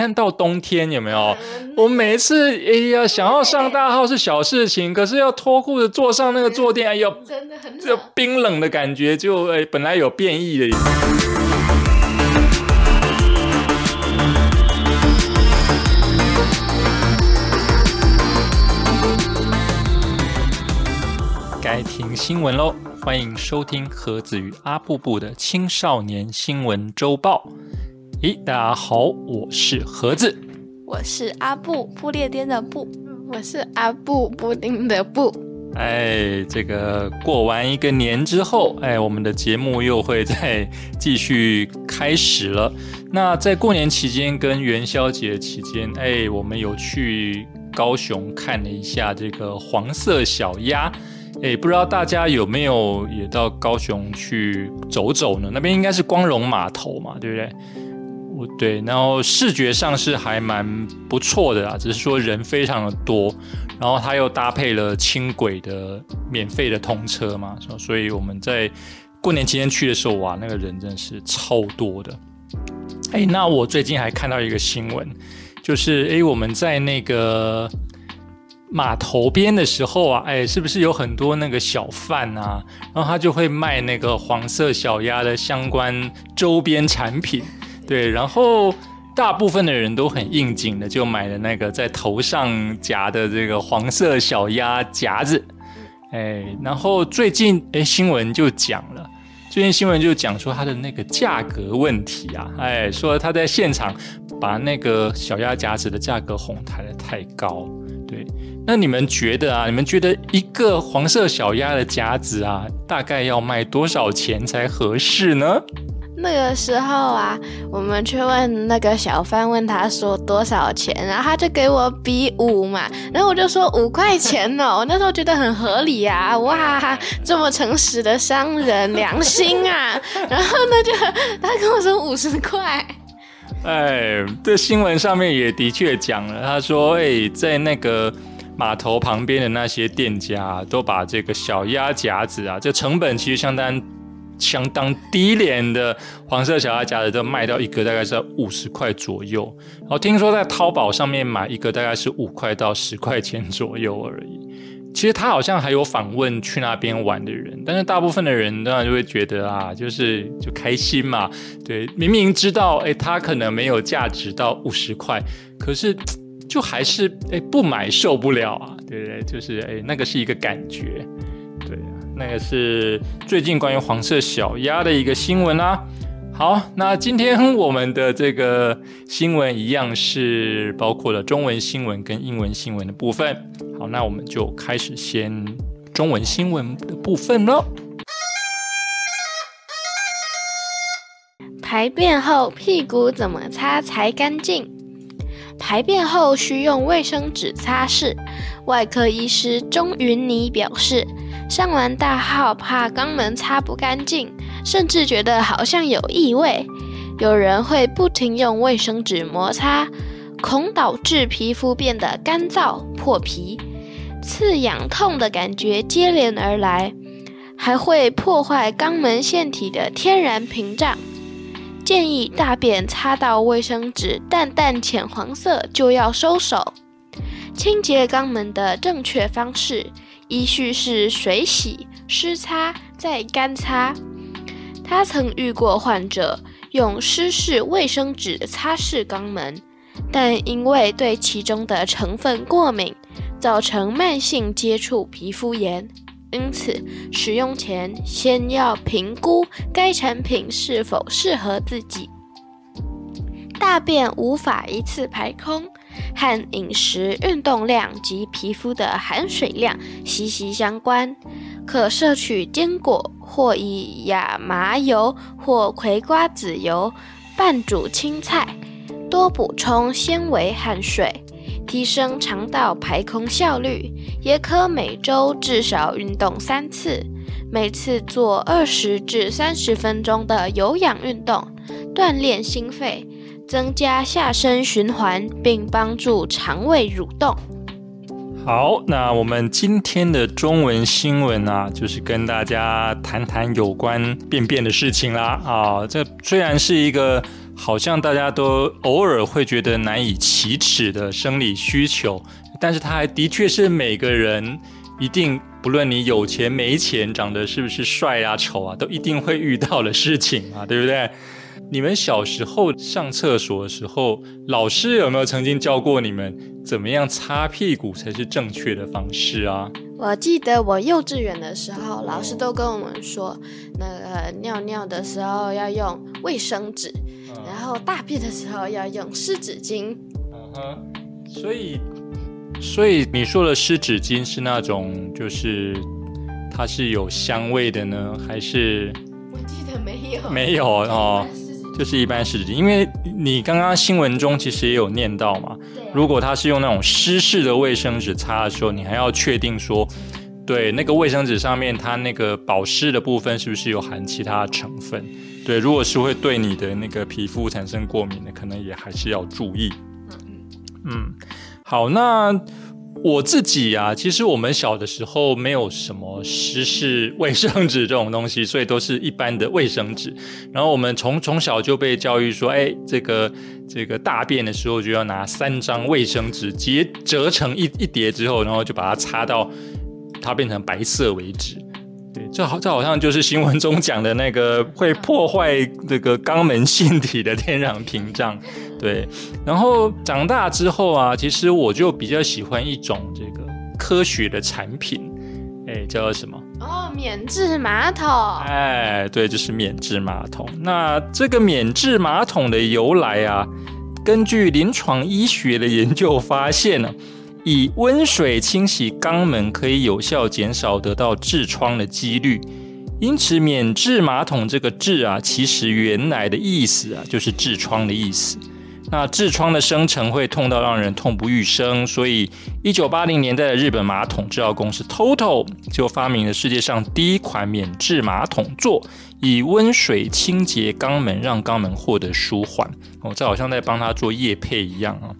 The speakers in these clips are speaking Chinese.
看到冬天有没有？我每次哎呀，想要上大号是小事情，可是要脱裤子坐上那个坐垫，哎呦，真的很这冰冷的感觉就哎，本来有变异的。该听新闻喽，欢迎收听盒子与阿布布的青少年新闻周报。咦，大家好，我是盒子，我是阿布不列颠的布，我是阿布布丁的布。哎，这个过完一个年之后，哎，我们的节目又会再继续开始了。那在过年期间跟元宵节期间，哎，我们有去高雄看了一下这个黄色小鸭。哎，不知道大家有没有也到高雄去走走呢？那边应该是光荣码头嘛，对不对？对，然后视觉上是还蛮不错的啦，只是说人非常的多，然后他又搭配了轻轨的免费的通车嘛，所以我们在过年期间去的时候，哇，那个人真的是超多的。哎，那我最近还看到一个新闻，就是哎，我们在那个码头边的时候啊，哎，是不是有很多那个小贩啊，然后他就会卖那个黄色小鸭的相关周边产品。对，然后大部分的人都很应景的，就买了那个在头上夹的这个黄色小鸭夹子，哎，然后最近哎新闻就讲了，最近新闻就讲说它的那个价格问题啊，哎，说他在现场把那个小鸭夹子的价格哄抬的太高，对，那你们觉得啊，你们觉得一个黄色小鸭的夹子啊，大概要卖多少钱才合适呢？那个时候啊，我们去问那个小贩，问他说多少钱，然后他就给我比五嘛，然后我就说五块钱哦，我那时候觉得很合理啊，哇，这么诚实的商人，良心啊，然后呢就他跟我说五十块，哎，这新闻上面也的确讲了，他说，哎，在那个码头旁边的那些店家都把这个小鸭夹子啊，这成本其实相当。相当低廉的黄色小鸭夹子都卖到一个大概是五十块左右，然后听说在淘宝上面买一个大概是五块到十块钱左右而已。其实他好像还有访问去那边玩的人，但是大部分的人当然就会觉得啊，就是就开心嘛。对，明明知道哎，他可能没有价值到五十块，可是就还是哎不买受不了啊，对不对？就是哎那个是一个感觉。那个是最近关于黄色小鸭的一个新闻啦。好，那今天我们的这个新闻一样是包括了中文新闻跟英文新闻的部分。好，那我们就开始先中文新闻的部分喽。排便后屁股怎么擦才干净？排便后需用卫生纸擦拭。外科医师钟云妮表示。上完大号怕肛门擦不干净，甚至觉得好像有异味。有人会不停用卫生纸摩擦，恐导致皮肤变得干燥、破皮、刺痒、痛的感觉接连而来，还会破坏肛门腺体的天然屏障。建议大便擦到卫生纸淡淡浅黄色就要收手。清洁肛门的正确方式。依序是水洗、湿擦再干擦。他曾遇过患者用湿式卫生纸擦拭肛门，但因为对其中的成分过敏，造成慢性接触皮肤炎。因此，使用前先要评估该产品是否适合自己。大便无法一次排空。和饮食、运动量及皮肤的含水量息息相关。可摄取坚果，或以亚麻油或葵瓜籽油拌煮青菜，多补充纤维和水，提升肠道排空效率。也可每周至少运动三次，每次做二十至三十分钟的有氧运动，锻炼心肺。增加下身循环，并帮助肠胃蠕动。好，那我们今天的中文新闻啊，就是跟大家谈谈有关便便的事情啦。啊，这虽然是一个好像大家都偶尔会觉得难以启齿的生理需求，但是它还的确是每个人一定不论你有钱没钱，长得是不是帅啊丑啊，都一定会遇到的事情啊，对不对？你们小时候上厕所的时候，老师有没有曾经教过你们怎么样擦屁股才是正确的方式啊？我记得我幼稚园的时候，老师都跟我们说，那个尿尿的时候要用卫生纸，然后大便的时候要用湿纸巾。嗯哼，所以，所以你说的湿纸巾是那种，就是它是有香味的呢，还是？我记得没有，没有哦。就是一般湿纸巾，因为你刚刚新闻中其实也有念到嘛。如果他是用那种湿式的卫生纸擦的时候，你还要确定说，对那个卫生纸上面它那个保湿的部分是不是有含其他的成分？对，如果是会对你的那个皮肤产生过敏的，可能也还是要注意。嗯，好，那。我自己呀，其实我们小的时候没有什么湿式卫生纸这种东西，所以都是一般的卫生纸。然后我们从从小就被教育说，哎，这个这个大便的时候就要拿三张卫生纸结折成一一叠之后，然后就把它擦到它变成白色为止。对，这好这好像就是新闻中讲的那个会破坏这个肛门腺体的天然屏障。对，然后长大之后啊，其实我就比较喜欢一种这个科学的产品，哎，叫做什么？哦，免治马桶。哎，对，就是免治马桶。那这个免治马桶的由来啊，根据临床医学的研究发现呢，以温水清洗肛门可以有效减少得到痔疮的几率。因此，免治马桶这个“痔”啊，其实原来的意思啊，就是痔疮的意思。那痔疮的生成会痛到让人痛不欲生，所以一九八零年代的日本马桶制造公司 TOTO 就发明了世界上第一款免治马桶座，以温水清洁肛门，让肛门获得舒缓。哦，这好像在帮他做液配一样啊。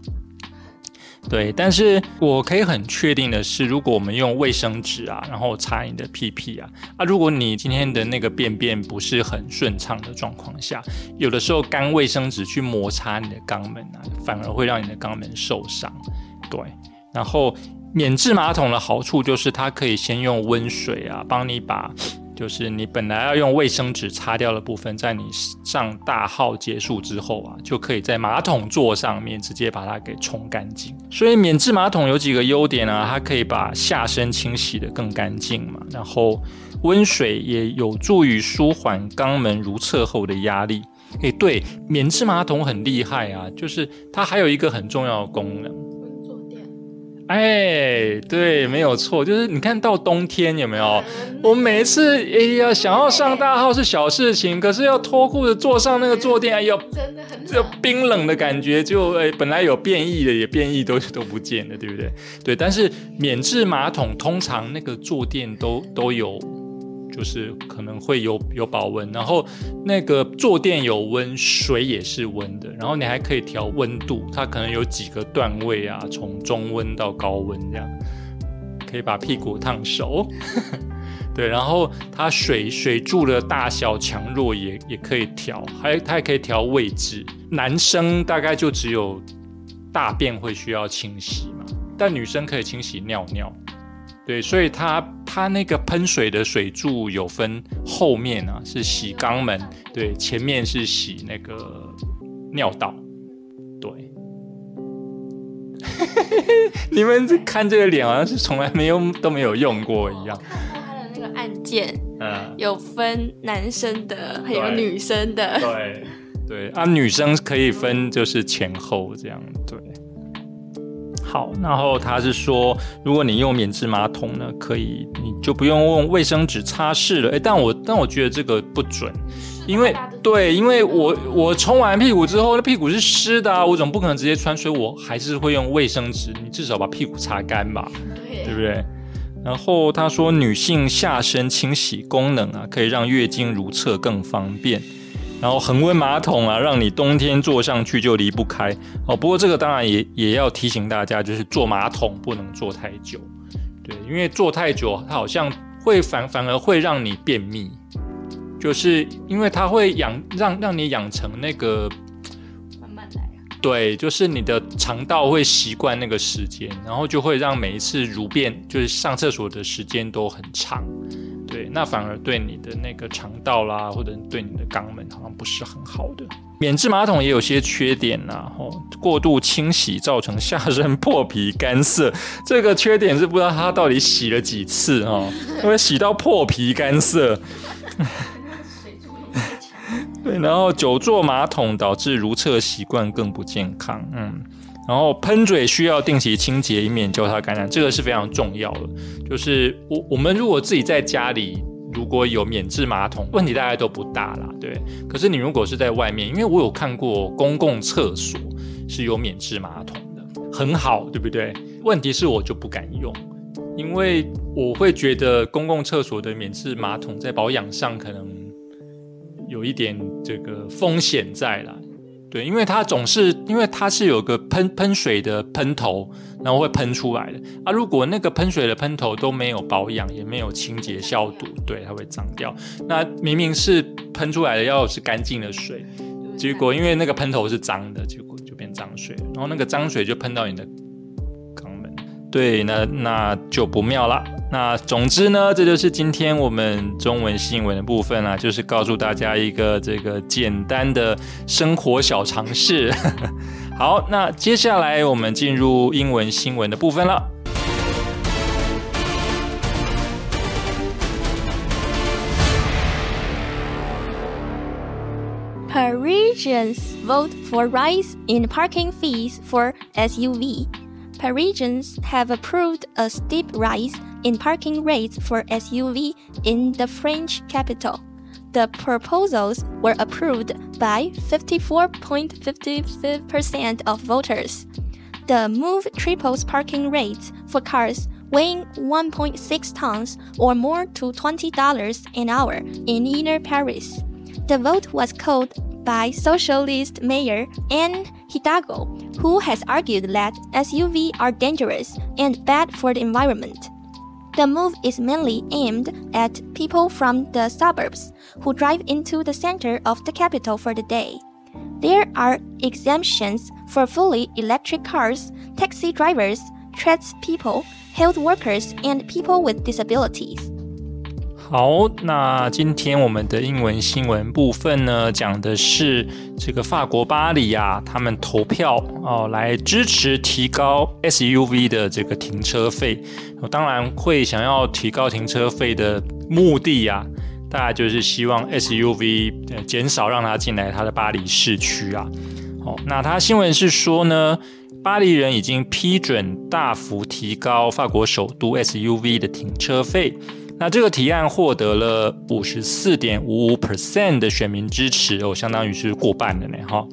对，但是我可以很确定的是，如果我们用卫生纸啊，然后擦你的屁屁啊，啊，如果你今天的那个便便不是很顺畅的状况下，有的时候干卫生纸去摩擦你的肛门啊，反而会让你的肛门受伤。对，然后免治马桶的好处就是它可以先用温水啊，帮你把。就是你本来要用卫生纸擦掉的部分，在你上大号结束之后啊，就可以在马桶座上面直接把它给冲干净。所以免治马桶有几个优点啊，它可以把下身清洗的更干净嘛，然后温水也有助于舒缓肛门如厕后的压力。诶，对，免治马桶很厉害啊，就是它还有一个很重要的功能。哎，对，没有错，就是你看到冬天有没有？我每一次哎呀，想要上大号是小事情，可是要脱裤子坐上那个坐垫，哎呦，真的很这冰冷的感觉，就哎，本来有变异的也变异都都不见了，对不对？对，但是免治马桶通常那个坐垫都都有。就是可能会有有保温，然后那个坐垫有温，水也是温的，然后你还可以调温度，它可能有几个段位啊，从中温到高温这样，可以把屁股烫熟。对，然后它水水柱的大小强弱也也可以调，还它还可以调位置。男生大概就只有大便会需要清洗嘛，但女生可以清洗尿尿。对，所以它它那个喷水的水柱有分后面啊是洗肛门，对，前面是洗那个尿道，对。你们看这个脸好像是从来没有都没有用过一样。它的那个按键，嗯，有分男生的，还有女生的。对对啊，女生可以分就是前后这样，对。好，然后他是说，如果你用免治马桶呢，可以你就不用用卫生纸擦拭了。哎，但我但我觉得这个不准，因为对，因为我我冲完屁股之后，那屁股是湿的啊，我总不可能直接穿，所以我还是会用卫生纸，你至少把屁股擦干吧，对不对？然后他说，女性下身清洗功能啊，可以让月经如厕更方便。然后恒温马桶啊，让你冬天坐上去就离不开哦。不过这个当然也也要提醒大家，就是坐马桶不能坐太久，对，因为坐太久它好像会反反而会让你便秘，就是因为它会养让让你养成那个慢慢来、啊对，就是你的肠道会习惯那个时间，然后就会让每一次如便，就是上厕所的时间都很长。那反而对你的那个肠道啦，或者对你的肛门好像不是很好的。免治马桶也有些缺点呐，吼，过度清洗造成下身破皮干涩，这个缺点是不知道他到底洗了几次哦，因为洗到破皮干涩。对，然后久坐马桶导致如厕习惯更不健康，嗯。然后喷嘴需要定期清洁，以免交叉感染，这个是非常重要的。就是我我们如果自己在家里如果有免治马桶，问题大概都不大啦，对。可是你如果是在外面，因为我有看过公共厕所是有免治马桶的，很好，对不对？问题是我就不敢用，因为我会觉得公共厕所的免治马桶在保养上可能有一点这个风险在了。对，因为它总是因为它是有个喷喷水的喷头，然后会喷出来的啊。如果那个喷水的喷头都没有保养，也没有清洁消毒，对，它会脏掉。那明明是喷出来的要是干净的水，结果因为那个喷头是脏的，结果就变脏水，然后那个脏水就喷到你的肛门，对，那那就不妙了。那总之呢，这就是今天我们中文新闻的部分啦，就是告诉大家一个这个简单的生活小常识。好，那接下来我们进入英文新闻的部分了。Parisians vote for rise in parking fees for SUV. Parisians have approved a steep rise in parking rates for SUV in the French capital. The proposals were approved by 54.55% of voters. The move triples parking rates for cars weighing 1.6 tons or more to $20 an hour in inner Paris. The vote was called by socialist mayor Anne Hidalgo, who has argued that SUV are dangerous and bad for the environment. The move is mainly aimed at people from the suburbs who drive into the center of the capital for the day. There are exemptions for fully electric cars, taxi drivers, tradespeople, health workers, and people with disabilities. 好，那今天我们的英文新闻部分呢，讲的是这个法国巴黎啊，他们投票哦，来支持提高 SUV 的这个停车费。当然会想要提高停车费的目的呀，大概就是希望 SUV 减少让它进来它的巴黎市区啊。哦，那他新闻是说呢，巴黎人已经批准大幅提高法国首都 SUV 的停车费。那这个提案获得了五十四点五五 percent 的选民支持哦，相当于是过半的呢哈。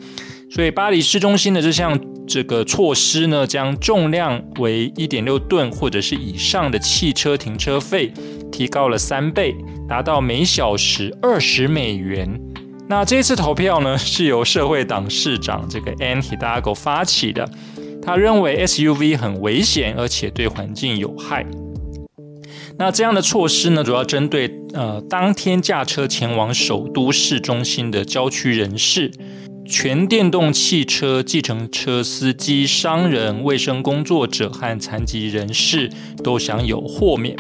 所以巴黎市中心的这项这个措施呢，将重量为一点六吨或者是以上的汽车停车费提高了三倍，达到每小时二十美元。那这次投票呢，是由社会党市长这个 Anne Hidalgo 发起的，他认为 SUV 很危险，而且对环境有害。那这样的措施呢，主要针对呃当天驾车前往首都市中心的郊区人士、全电动汽车、计程车司机、商人、卫生工作者和残疾人士都享有豁免。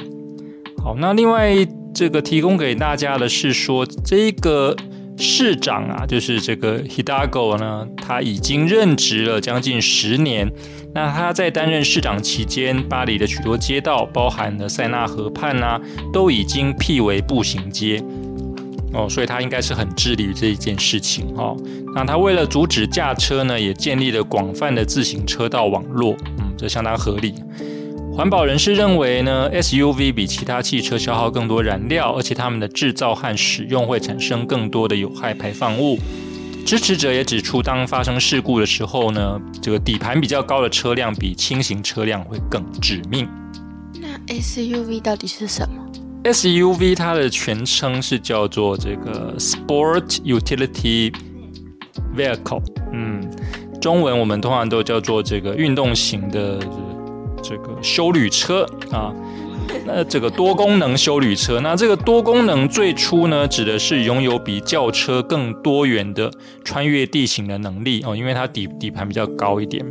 好，那另外这个提供给大家的是说，这个市长啊，就是这个 Hidalgo 呢，他已经任职了将近十年。那他在担任市长期间，巴黎的许多街道，包含了塞纳河畔呐，都已经辟为步行街哦，所以他应该是很致力于这一件事情哦。那他为了阻止驾车呢，也建立了广泛的自行车道网络，嗯，这相当合理。环保人士认为呢，SUV 比其他汽车消耗更多燃料，而且它们的制造和使用会产生更多的有害排放物。支持者也指出，当发生事故的时候呢，这个底盘比较高的车辆比轻型车辆会更致命。那 SUV 到底是什么？SUV 它的全称是叫做这个 Sport Utility Vehicle，嗯，中文我们通常都叫做这个运动型的这个修旅车啊。那这个多功能修旅车，那这个多功能最初呢，指的是拥有比轿车更多元的穿越地形的能力哦，因为它底底盘比较高一点，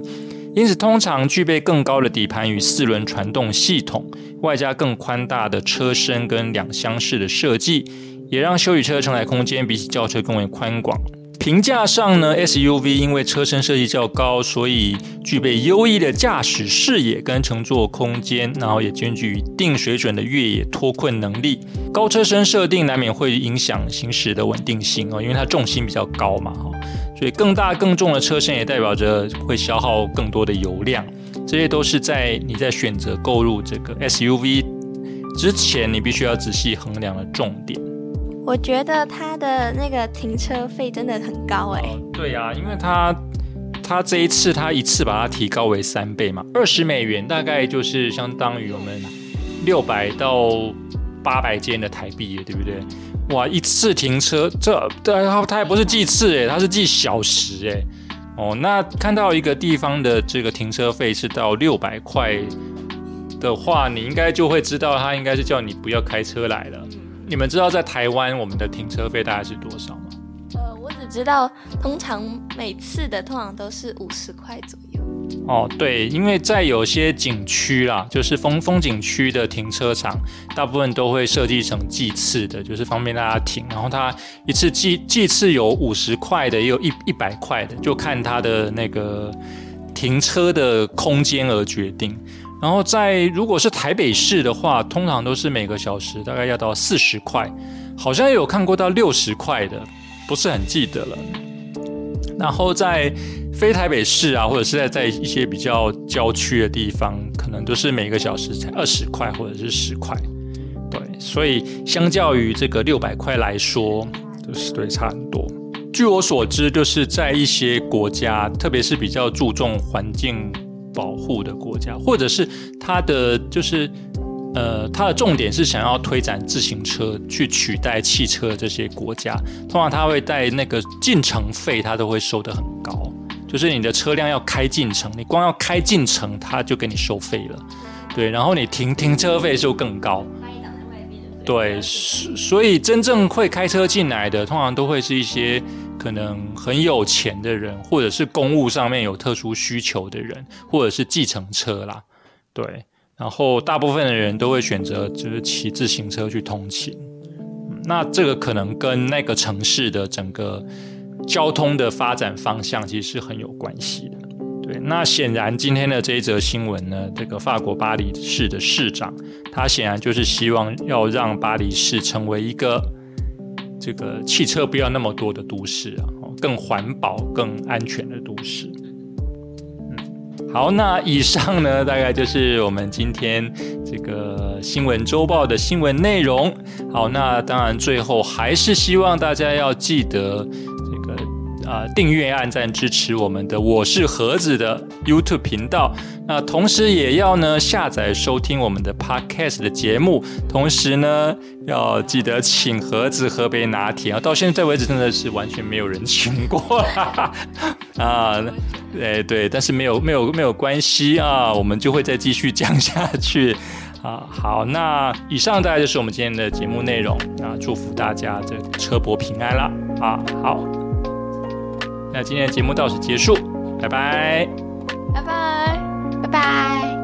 因此通常具备更高的底盘与四轮传动系统，外加更宽大的车身跟两厢式的设计，也让修理车的承载空间比起轿车更为宽广。评价上呢，SUV 因为车身设计较高，所以具备优异的驾驶视野跟乘坐空间，然后也兼具一定水准的越野脱困能力。高车身设定难免会影响行驶的稳定性哦，因为它重心比较高嘛，哈，所以更大更重的车身也代表着会消耗更多的油量。这些都是在你在选择购入这个 SUV 之前，你必须要仔细衡量的重点。我觉得它的那个停车费真的很高哎。对呀，因为它它这一次它一次把它提高为三倍嘛，二十美元大概就是相当于我们六百到八百间的台币，对不对？哇，一次停车这对它它还不是计次哎，它是计小时哎。哦，那看到一个地方的这个停车费是到六百块的话，你应该就会知道它应该是叫你不要开车来了。你们知道在台湾我们的停车费大概是多少吗？呃，我只知道通常每次的通常都是五十块左右。哦，对，因为在有些景区啦，就是风风景区的停车场，大部分都会设计成计次的，就是方便大家停。然后它一次计计次有五十块的，也有一一百块的，就看它的那个停车的空间而决定。然后在如果是台北市的话，通常都是每个小时大概要到四十块，好像有看过到六十块的，不是很记得了。然后在非台北市啊，或者是在在一些比较郊区的地方，可能都是每个小时才二十块或者是十块。对，所以相较于这个六百块来说，就是对差很多。据我所知，就是在一些国家，特别是比较注重环境。保护的国家，或者是它的就是，呃，它的重点是想要推展自行车去取代汽车这些国家，通常它会带那个进城费，它都会收得很高，就是你的车辆要开进城，你光要开进城，它就给你收费了，对，然后你停停车费就更高，对，所以真正会开车进来的，通常都会是一些。可能很有钱的人，或者是公务上面有特殊需求的人，或者是计程车啦，对。然后大部分的人都会选择就是骑自行车去通勤。那这个可能跟那个城市的整个交通的发展方向其实是很有关系的。对。那显然今天的这一则新闻呢，这个法国巴黎市的市长，他显然就是希望要让巴黎市成为一个。这个汽车不要那么多的都市啊，更环保、更安全的都市。嗯，好，那以上呢，大概就是我们今天这个新闻周报的新闻内容。好，那当然最后还是希望大家要记得。啊！订阅、按赞支持我们的“我是盒子”的 YouTube 频道。那同时也要呢下载收听我们的 Podcast 的节目。同时呢，要记得请盒子喝杯拿铁啊！到现在为止，真的是完全没有人请过 啊！哎，对，但是没有没有没有关系啊，我们就会再继续讲下去啊。好，那以上大概就是我们今天的节目内容啊！祝福大家这车博平安了啊！好。那今天的节目到此结束，拜拜，拜拜，拜拜。